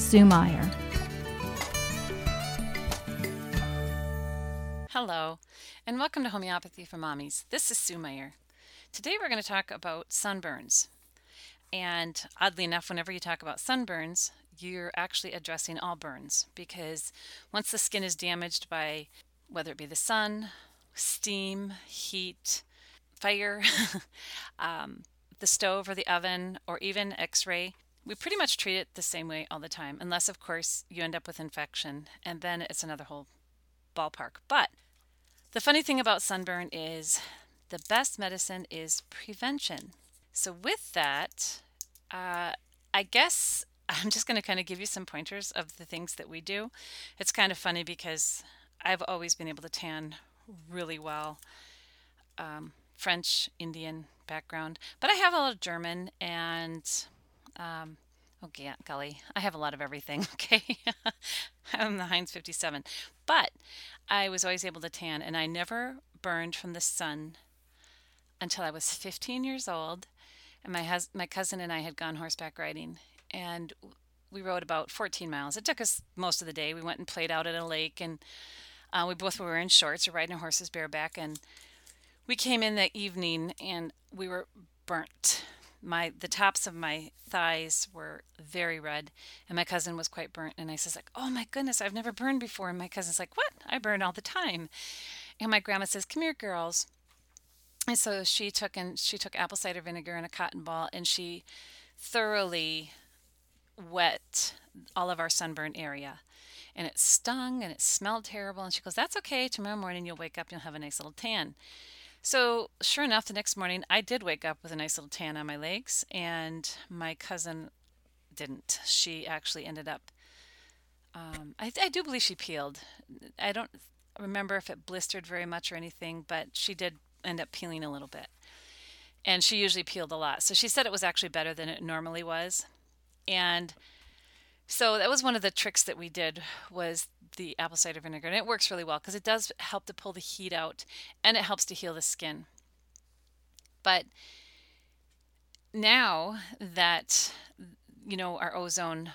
Sue Meyer. Hello, and welcome to Homeopathy for Mommies. This is Sue Meyer. Today we're going to talk about sunburns. And oddly enough, whenever you talk about sunburns, you're actually addressing all burns because once the skin is damaged by whether it be the sun, steam, heat, fire, um, the stove or the oven, or even x ray, we pretty much treat it the same way all the time, unless, of course, you end up with infection, and then it's another whole ballpark. But the funny thing about sunburn is the best medicine is prevention. So, with that, uh, I guess I'm just going to kind of give you some pointers of the things that we do. It's kind of funny because I've always been able to tan really well. Um, French, Indian background, but I have a lot of German and, um, oh, golly, I have a lot of everything. Okay, I'm the Heinz 57, but I was always able to tan, and I never burned from the sun until I was 15 years old, and my hus- my cousin and I had gone horseback riding, and we rode about 14 miles. It took us most of the day. We went and played out at a lake, and uh, we both were in shorts or riding horses bareback, and we came in that evening and we were burnt. My the tops of my thighs were very red, and my cousin was quite burnt. And I says like, "Oh my goodness, I've never burned before." And my cousin's like, "What? I burn all the time." And my grandma says, "Come here, girls." And so she took and she took apple cider vinegar and a cotton ball, and she thoroughly wet all of our sunburn area and it stung and it smelled terrible. And she goes, That's okay. Tomorrow morning you'll wake up you'll have a nice little tan. So, sure enough, the next morning I did wake up with a nice little tan on my legs, and my cousin didn't. She actually ended up, um, I, I do believe she peeled. I don't remember if it blistered very much or anything, but she did end up peeling a little bit. And she usually peeled a lot. So she said it was actually better than it normally was. And so that was one of the tricks that we did was the apple cider vinegar and it works really well because it does help to pull the heat out and it helps to heal the skin. But now that you know our ozone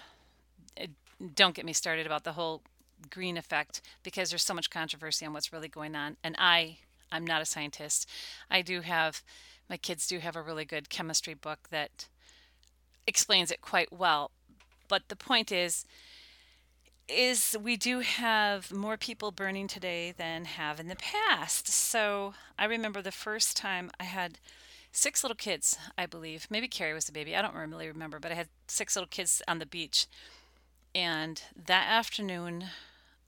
don't get me started about the whole green effect because there's so much controversy on what's really going on and I I'm not a scientist. I do have my kids do have a really good chemistry book that explains it quite well but the point is is we do have more people burning today than have in the past. So I remember the first time I had six little kids, I believe. Maybe Carrie was the baby. I don't really remember, but I had six little kids on the beach. And that afternoon,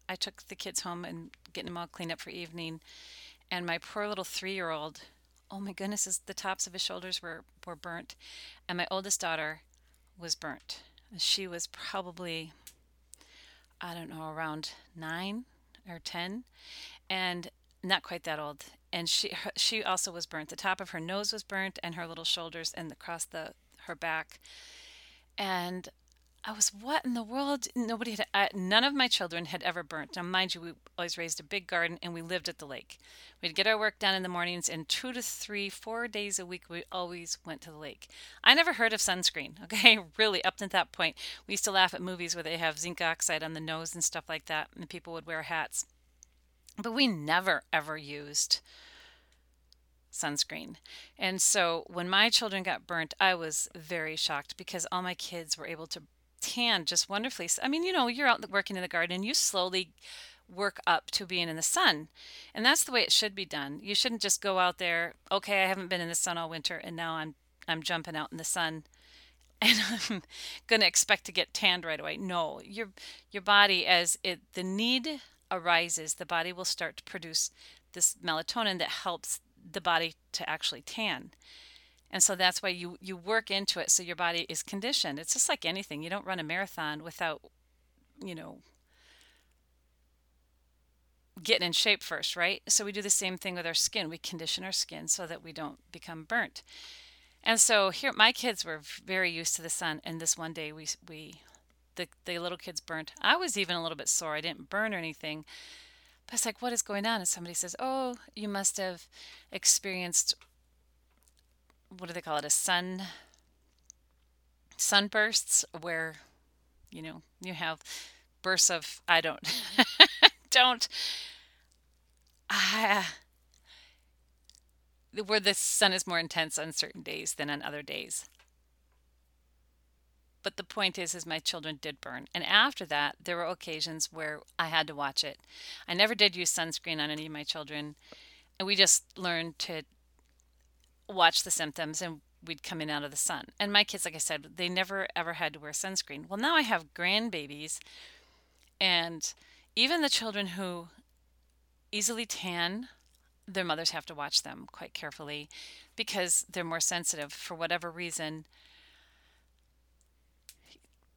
I took the kids home and getting them all cleaned up for evening. And my poor little three year old, oh my goodness, the tops of his shoulders were, were burnt. And my oldest daughter was burnt. She was probably, I don't know, around nine or 10, and not quite that old. And she she also was burnt. The top of her nose was burnt, and her little shoulders and across the her back. And I was, what in the world? Nobody had, I, none of my children had ever burnt. Now, mind you, we always raised a big garden and we lived at the lake. We'd get our work done in the mornings, and two to three, four days a week, we always went to the lake. I never heard of sunscreen, okay? Really, up to that point. We used to laugh at movies where they have zinc oxide on the nose and stuff like that, and people would wear hats. But we never, ever used sunscreen. And so when my children got burnt, I was very shocked because all my kids were able to tan just wonderfully. I mean, you know, you're out working in the garden, you slowly work up to being in the sun. And that's the way it should be done. You shouldn't just go out there, okay, I haven't been in the sun all winter and now I'm I'm jumping out in the sun and I'm going to expect to get tanned right away. No, your your body as it the need arises, the body will start to produce this melatonin that helps the body to actually tan. And so that's why you you work into it so your body is conditioned. It's just like anything. You don't run a marathon without you know, getting in shape first, right? So we do the same thing with our skin. We condition our skin so that we don't become burnt. And so here, my kids were very used to the sun. And this one day, we we the the little kids burnt. I was even a little bit sore. I didn't burn or anything. But it's like, what is going on? And somebody says, "Oh, you must have experienced what do they call it? A sun sunbursts where you know you have bursts of I don't don't uh, where the sun is more intense on certain days than on other days. But the point is, is my children did burn, and after that, there were occasions where I had to watch it. I never did use sunscreen on any of my children, and we just learned to watch the symptoms and we'd come in out of the sun. And my kids, like I said, they never ever had to wear sunscreen. Well, now I have grandbabies, and even the children who easily tan, their mothers have to watch them quite carefully because they're more sensitive for whatever reason.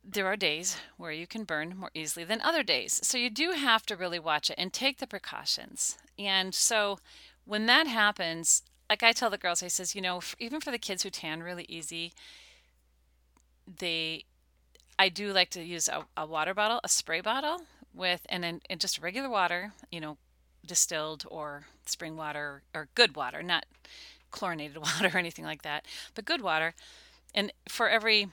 There are days where you can burn more easily than other days. So you do have to really watch it and take the precautions. And so when that happens, like I tell the girls, I says, you know, even for the kids who tan really easy, they, I do like to use a, a water bottle, a spray bottle with, and then and just regular water, you know, distilled or spring water or good water, not chlorinated water or anything like that, but good water. And for every,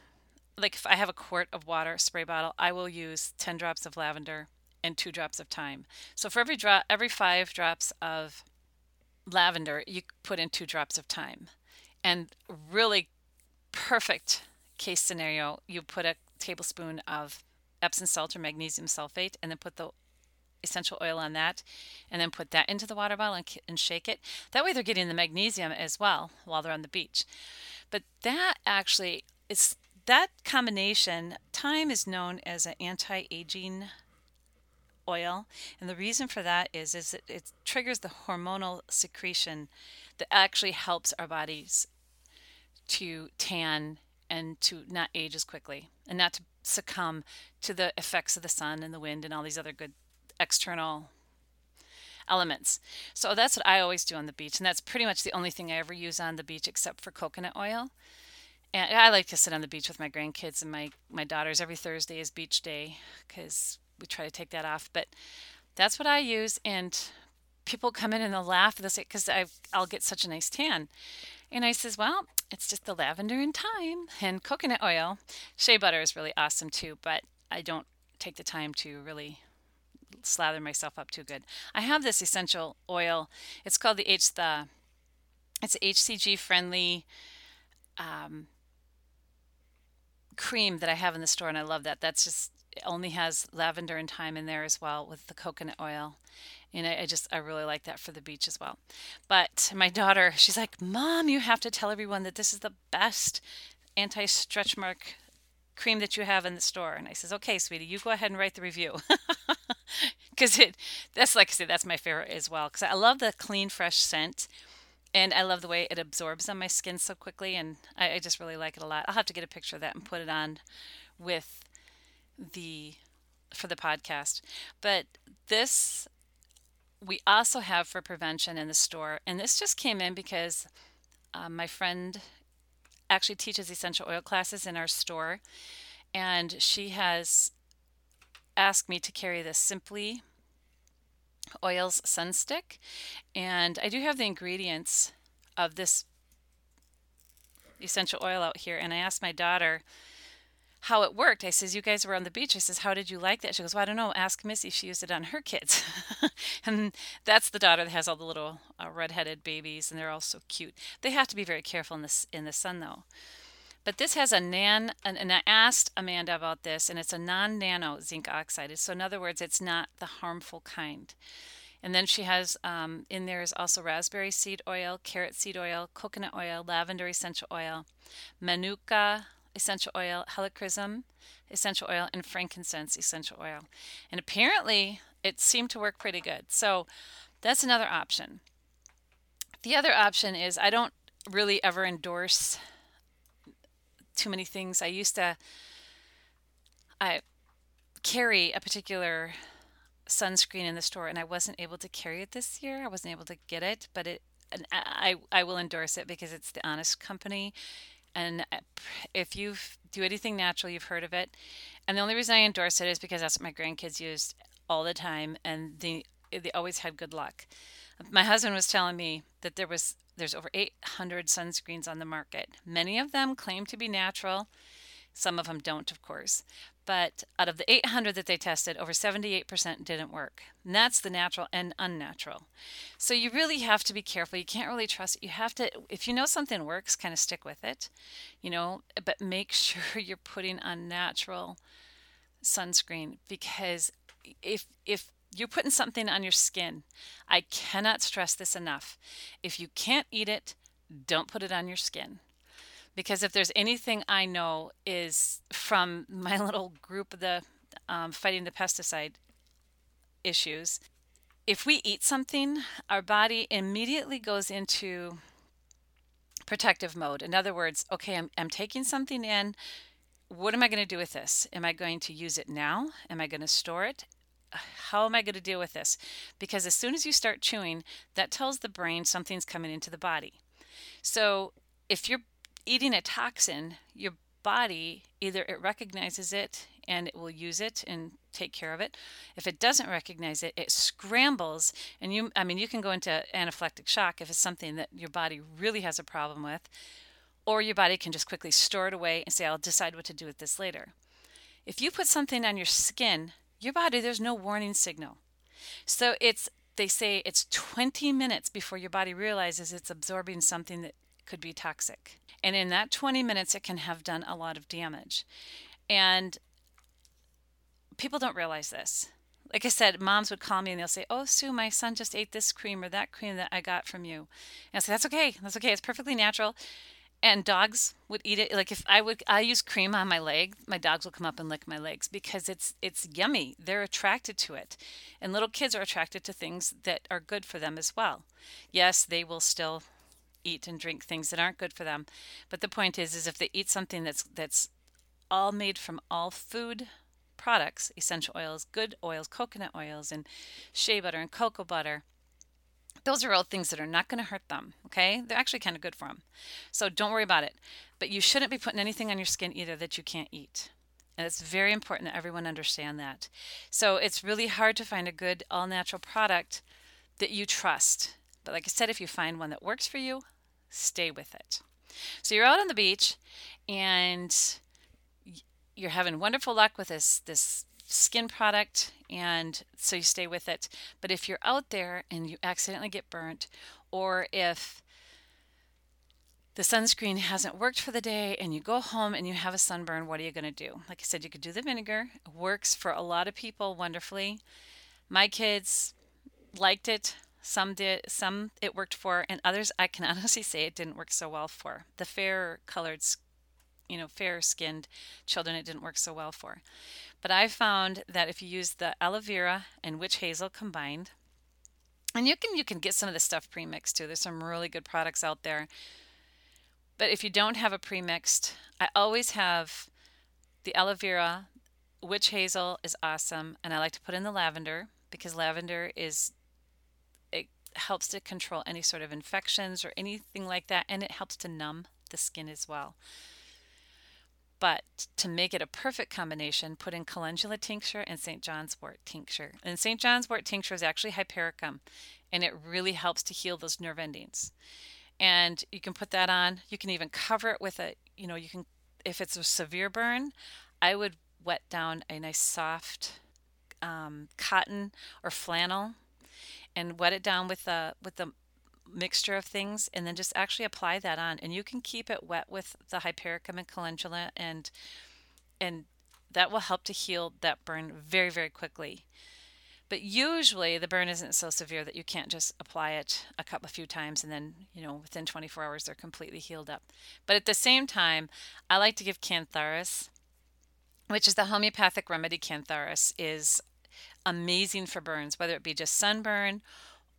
like if I have a quart of water spray bottle, I will use 10 drops of lavender and two drops of thyme. So for every drop, every five drops of lavender, you put in two drops of thyme. And really perfect case scenario, you put a tablespoon of Epsom salt or magnesium sulfate and then put the essential oil on that and then put that into the water bottle and, and shake it. That way they're getting the magnesium as well while they're on the beach. But that actually is that combination, thyme is known as an anti-aging oil and the reason for that is is it, it triggers the hormonal secretion that actually helps our bodies to tan and to not age as quickly and not to succumb to the effects of the sun and the wind and all these other good external elements. So that's what I always do on the beach and that's pretty much the only thing I ever use on the beach except for coconut oil. And I like to sit on the beach with my grandkids and my my daughters every Thursday is beach day cuz we try to take that off. But that's what I use, and people come in and they'll laugh. They'll say, "Because I'll get such a nice tan," and I says, "Well, it's just the lavender and thyme and coconut oil. Shea butter is really awesome too, but I don't take the time to really." slather myself up too good. I have this essential oil. It's called the H the it's HCG friendly um, cream that I have in the store, and I love that. That's just only has lavender and thyme in there as well with the coconut oil. And I, I, just, I really like that for the beach as well. But my daughter, she's like, Mom, you have to tell everyone that this is the best anti stretch mark cream that you have in the store. And I says, Okay, sweetie, you go ahead and write the review. Because it, that's like I said, that's my favorite as well. Because I love the clean, fresh scent. And I love the way it absorbs on my skin so quickly. And I, I just really like it a lot. I'll have to get a picture of that and put it on with the for the podcast. But this we also have for prevention in the store, and this just came in because uh, my friend actually teaches essential oil classes in our store, and she has asked me to carry this Simply Oils Sun Stick, and I do have the ingredients of this essential oil out here, and I asked my daughter how it worked. I says, You guys were on the beach. I says, How did you like that? She goes, Well, I don't know. Ask Missy. She used it on her kids. and that's the daughter that has all the little uh, redheaded babies, and they're all so cute. They have to be very careful in the, in the sun, though. But this has a nan, and I asked Amanda about this, and it's a non nano zinc oxide. So, in other words, it's not the harmful kind. And then she has um, in there is also raspberry seed oil, carrot seed oil, coconut oil, lavender essential oil, manuka essential oil, helichrysum essential oil, and frankincense essential oil. And apparently, it seemed to work pretty good. So that's another option. The other option is I don't really ever endorse too many things. I used to, I carry a particular sunscreen in the store and I wasn't able to carry it this year. I wasn't able to get it, but it I I will endorse it because it's the Honest Company and uh, if you do anything natural, you've heard of it. And the only reason I endorse it is because that's what my grandkids used all the time and they they always had good luck. My husband was telling me that there was there's over 800 sunscreens on the market. Many of them claim to be natural. Some of them don't, of course. But out of the 800 that they tested, over 78% didn't work. And that's the natural and unnatural. So you really have to be careful. You can't really trust it. You have to, if you know something works, kind of stick with it, you know, but make sure you're putting on natural sunscreen because if, if you're putting something on your skin. I cannot stress this enough. If you can't eat it, don't put it on your skin. Because if there's anything I know is from my little group of the um, fighting the pesticide issues, if we eat something, our body immediately goes into protective mode. In other words, okay, I'm, I'm taking something in. What am I going to do with this? Am I going to use it now? Am I going to store it? how am I going to deal with this? Because as soon as you start chewing, that tells the brain something's coming into the body. So if you're eating a toxin, your body either it recognizes it and it will use it and take care of it. If it doesn't recognize it, it scrambles and you I mean you can go into anaphylactic shock if it's something that your body really has a problem with or your body can just quickly store it away and say I'll decide what to do with this later. If you put something on your skin your body, there's no warning signal. So it's, they say it's 20 minutes before your body realizes it's absorbing something that could be toxic. And in that 20 minutes, it can have done a lot of damage. And people don't realize this. Like I said, moms would call me and they'll say, Oh, Sue, my son just ate this cream or that cream that I got from you. And I say, That's okay. That's okay. It's perfectly natural and dogs would eat it like if i would i use cream on my leg my dogs will come up and lick my legs because it's it's yummy they're attracted to it and little kids are attracted to things that are good for them as well yes they will still eat and drink things that aren't good for them but the point is is if they eat something that's that's all made from all food products essential oils good oils coconut oils and shea butter and cocoa butter those are all things that are not going to hurt them, okay? They're actually kind of good for them. So don't worry about it. But you shouldn't be putting anything on your skin either that you can't eat. And it's very important that everyone understand that. So it's really hard to find a good all natural product that you trust. But like I said, if you find one that works for you, stay with it. So you're out on the beach and you're having wonderful luck with this this skin product and so you stay with it. But if you're out there and you accidentally get burnt, or if the sunscreen hasn't worked for the day and you go home and you have a sunburn, what are you going to do? Like I said, you could do the vinegar. It works for a lot of people wonderfully. My kids liked it. Some did, some it worked for, and others I can honestly say it didn't work so well for. The fair colored, you know, fair skinned children, it didn't work so well for. But I found that if you use the aloe vera and witch hazel combined, and you can you can get some of the stuff pre-mixed too. There's some really good products out there. But if you don't have a pre-mixed, I always have the aloe vera, witch hazel is awesome, and I like to put in the lavender because lavender is helps to control any sort of infections or anything like that, and it helps to numb the skin as well. But to make it a perfect combination, put in calendula tincture and St. John's wort tincture. And St. John's wort tincture is actually hypericum, and it really helps to heal those nerve endings. And you can put that on. You can even cover it with a, you know, you can, if it's a severe burn, I would wet down a nice soft um, cotton or flannel and wet it down with the with the mixture of things and then just actually apply that on and you can keep it wet with the hypericum and calendula and and that will help to heal that burn very very quickly. But usually the burn isn't so severe that you can't just apply it a couple a few times and then you know within 24 hours they're completely healed up. But at the same time i like to give cantharis which is the homeopathic remedy cantharis is amazing for burns whether it be just sunburn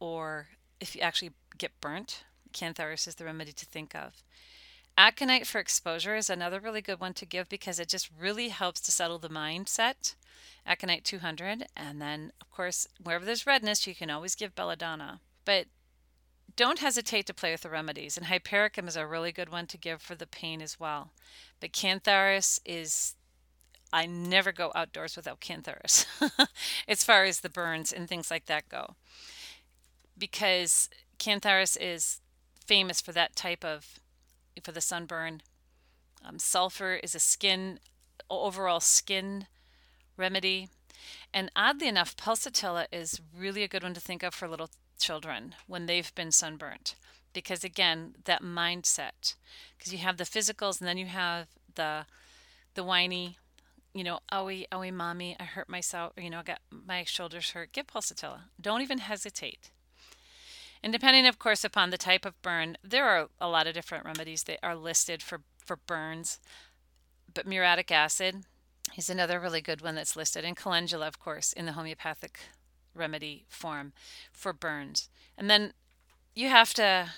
or if you actually get burnt, cantharis is the remedy to think of. Aconite for exposure is another really good one to give because it just really helps to settle the mindset. Aconite 200. And then, of course, wherever there's redness, you can always give belladonna. But don't hesitate to play with the remedies. And hypericum is a really good one to give for the pain as well. But cantharis is, I never go outdoors without cantharis as far as the burns and things like that go. Because cantharis is famous for that type of, for the sunburn. Um, sulfur is a skin, overall skin remedy. And oddly enough, pulsatilla is really a good one to think of for little children when they've been sunburnt. Because again, that mindset, because you have the physicals and then you have the the whiny, you know, owie, owie, mommy, I hurt myself, you know, I got my shoulders hurt. Get pulsatilla. Don't even hesitate. And depending, of course, upon the type of burn, there are a lot of different remedies that are listed for, for burns. But muriatic acid is another really good one that's listed, and calendula, of course, in the homeopathic remedy form for burns. And then you have to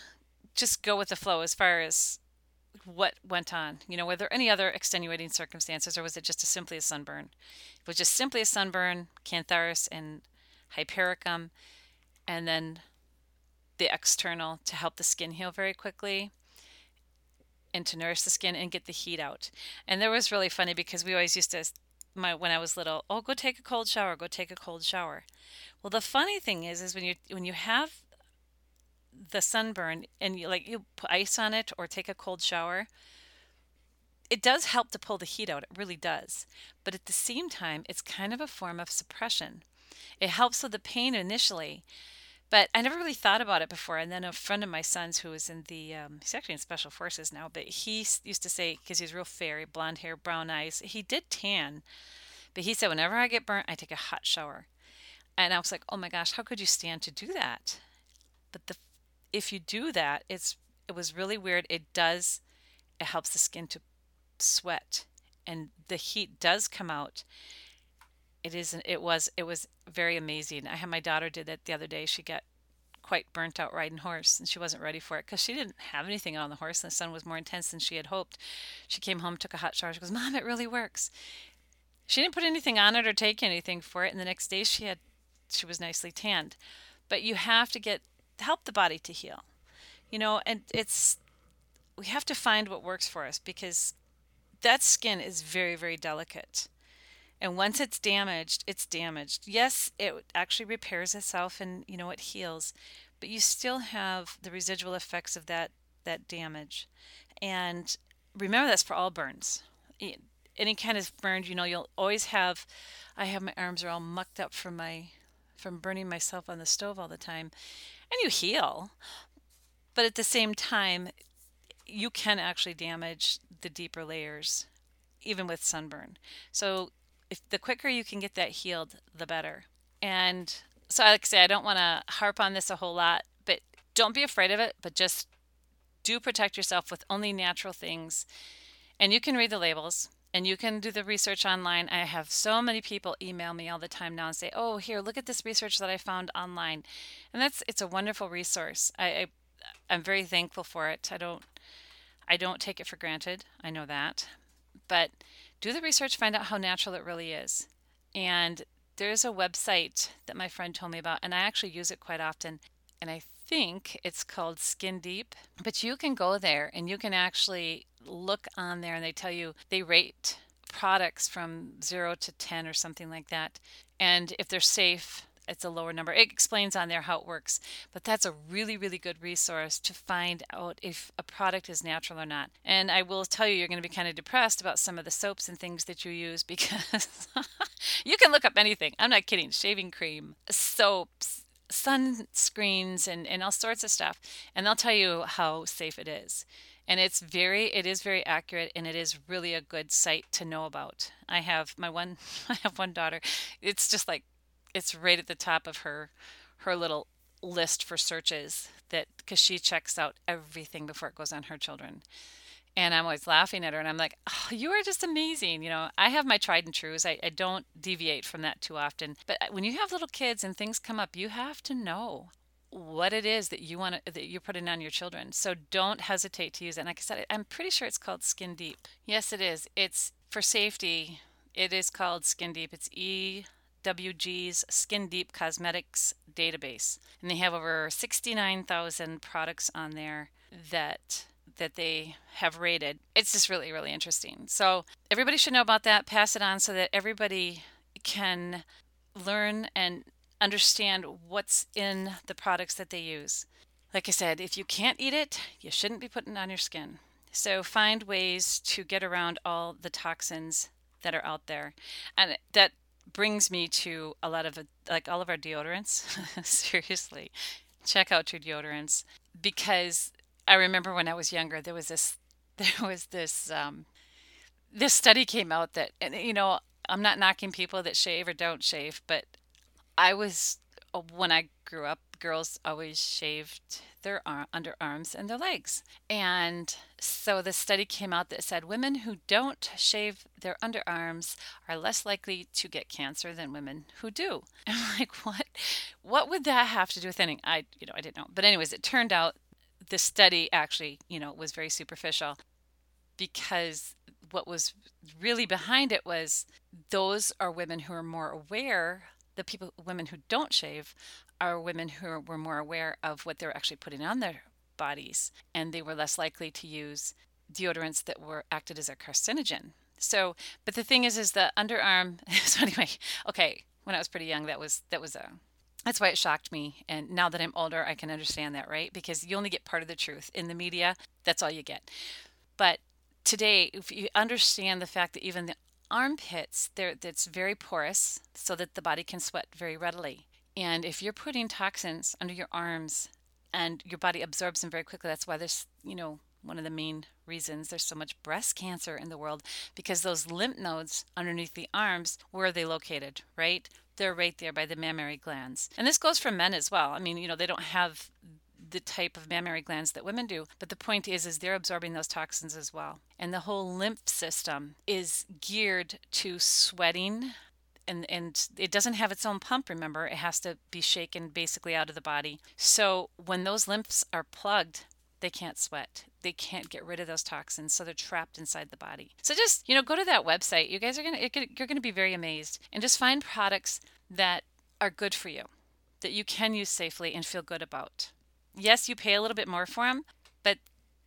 just go with the flow as far as what went on. You know, were there any other extenuating circumstances, or was it just a, simply a sunburn? It was just simply a sunburn, cantharis and hypericum, and then the external to help the skin heal very quickly and to nourish the skin and get the heat out. And there was really funny because we always used to my when I was little, oh go take a cold shower, go take a cold shower. Well the funny thing is is when you when you have the sunburn and you like you put ice on it or take a cold shower, it does help to pull the heat out. It really does. But at the same time, it's kind of a form of suppression. It helps with the pain initially, but I never really thought about it before. And then a friend of my son's who was in the, um, he's actually in special forces now, but he used to say, because he's real fairy, blonde hair, brown eyes, he did tan. But he said, whenever I get burnt, I take a hot shower. And I was like, oh my gosh, how could you stand to do that? But the, if you do that, it's, it was really weird. It does, it helps the skin to sweat and the heat does come out. It isn't it was it was very amazing. I had my daughter did that the other day. She got quite burnt out riding horse and she wasn't ready for it because she didn't have anything on the horse and the sun was more intense than she had hoped. She came home took a hot shower she goes mom it really works. She didn't put anything on it or take anything for it and the next day she had she was nicely tanned. But you have to get help the body to heal you know and it's we have to find what works for us because that skin is very very delicate and once it's damaged, it's damaged. Yes, it actually repairs itself and you know it heals, but you still have the residual effects of that that damage. And remember that's for all burns. Any kind of burn, you know, you'll always have I have my arms are all mucked up from my from burning myself on the stove all the time. And you heal. But at the same time, you can actually damage the deeper layers even with sunburn. So if the quicker you can get that healed, the better. And so, like I say, I don't want to harp on this a whole lot, but don't be afraid of it, but just do protect yourself with only natural things. And you can read the labels and you can do the research online. I have so many people email me all the time now and say, "Oh, here, look at this research that I found online," and that's it's a wonderful resource. I, I I'm very thankful for it. I don't I don't take it for granted. I know that, but do the research, find out how natural it really is. And there's a website that my friend told me about, and I actually use it quite often. And I think it's called Skin Deep. But you can go there and you can actually look on there, and they tell you they rate products from zero to 10 or something like that. And if they're safe, it's a lower number. It explains on there how it works, but that's a really, really good resource to find out if a product is natural or not. And I will tell you, you're going to be kind of depressed about some of the soaps and things that you use because you can look up anything. I'm not kidding. Shaving cream, soaps, sunscreens, and, and all sorts of stuff. And they'll tell you how safe it is. And it's very it is very accurate and it is really a good site to know about. I have my one i have one daughter. It's just like it's right at the top of her her little list for searches that because she checks out everything before it goes on her children and i'm always laughing at her and i'm like oh, you are just amazing you know i have my tried and trues I, I don't deviate from that too often but uh, when you have little kids and things come up you have to know what it is that you want to, that you're putting on your children. So don't hesitate to use it. And like I said, I'm pretty sure it's called Skin Deep. Yes, it is. It's for safety. It is called Skin Deep. It's EWG's Skin Deep Cosmetics database, and they have over 69,000 products on there that that they have rated. It's just really really interesting. So everybody should know about that. Pass it on so that everybody can learn and understand what's in the products that they use. Like I said, if you can't eat it, you shouldn't be putting it on your skin. So find ways to get around all the toxins that are out there. And that brings me to a lot of like all of our deodorants. Seriously, check out your deodorants because I remember when I was younger, there was this, there was this, um, this study came out that, and you know, I'm not knocking people that shave or don't shave, but I was uh, when I grew up, girls always shaved their arm, underarms and their legs. And so the study came out that said women who don't shave their underarms are less likely to get cancer than women who do. I'm like, what? What would that have to do with anything? I, you know, I didn't know. But anyways, it turned out the study actually, you know, was very superficial because what was really behind it was those are women who are more aware the people women who don't shave are women who were more aware of what they're actually putting on their bodies and they were less likely to use deodorants that were acted as a carcinogen. So but the thing is is the underarm so anyway okay when i was pretty young that was that was a that's why it shocked me and now that i'm older i can understand that right because you only get part of the truth in the media that's all you get but today if you understand the fact that even the armpits, there that's very porous so that the body can sweat very readily. And if you're putting toxins under your arms and your body absorbs them very quickly, that's why there's, you know, one of the main reasons there's so much breast cancer in the world because those lymph nodes underneath the arms, where are they located, right? They're right there by the mammary glands. And this goes for men as well. I mean, you know, they don't have the type of mammary glands that women do. But the point is, is they're absorbing those toxins as well. And the whole lymph system is geared to sweating. And, and it doesn't have its own pump, remember, it has to be shaken basically out of the body. So when those lymphs are plugged, they can't sweat. They can't get rid of those toxins, so they're trapped inside the body. So just, you know, go to that website. You guys are to you're to be very amazed and just find products that are good for you that you can use safely and feel good about yes, you pay a little bit more for them, but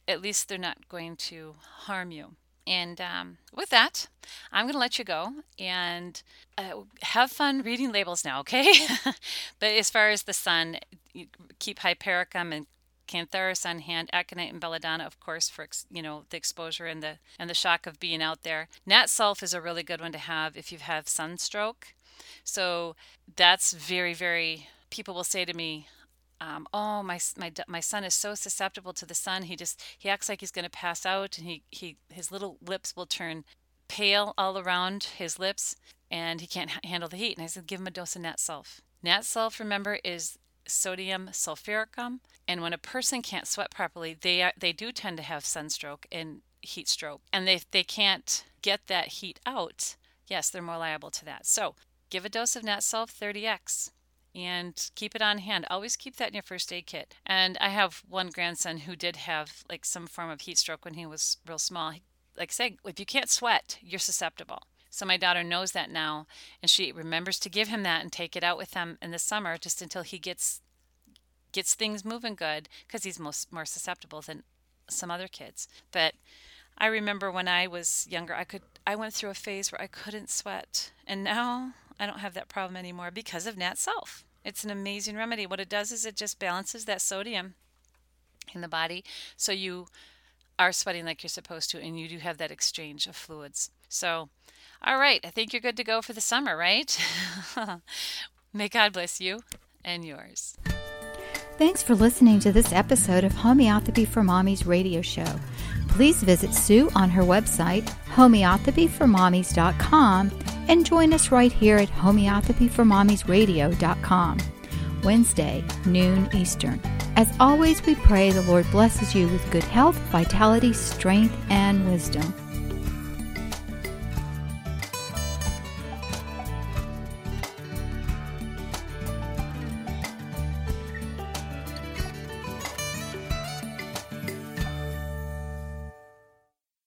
at least they're not going to harm you. And um, with that, I'm going to let you go and uh, have fun reading labels now, okay? but as far as the sun, keep hypericum and cantharis on hand, aconite and belladonna, of course, for you know the exposure and the and the shock of being out there. Nat sulf is a really good one to have if you have sunstroke. So that's very very. People will say to me, um, oh my my my son is so susceptible to the sun he just he acts like he's going to pass out and he he his little lips will turn pale all around his lips and he can't handle the heat and i said give him a dose of nat sulf nat sulf remember is sodium sulfuricum and when a person can't sweat properly they they do tend to have sunstroke and heat stroke and they they can't get that heat out yes they're more liable to that so give a dose of nat sulf 30x and keep it on hand. Always keep that in your first aid kit. And I have one grandson who did have like some form of heat stroke when he was real small. Like I say, if you can't sweat, you're susceptible. So my daughter knows that now, and she remembers to give him that and take it out with them in the summer just until he gets gets things moving good because he's most more susceptible than some other kids. But I remember when I was younger, I could I went through a phase where I couldn't sweat, and now I don't have that problem anymore because of Nat Sulf. It's an amazing remedy. What it does is it just balances that sodium in the body so you are sweating like you're supposed to and you do have that exchange of fluids. So, all right, I think you're good to go for the summer, right? May God bless you and yours. Thanks for listening to this episode of Homeopathy for Mommies radio show. Please visit Sue on her website, homeopathyformommies.com and join us right here at homeopathyformommiesradio.com, Wednesday, noon Eastern. As always, we pray the Lord blesses you with good health, vitality, strength, and wisdom.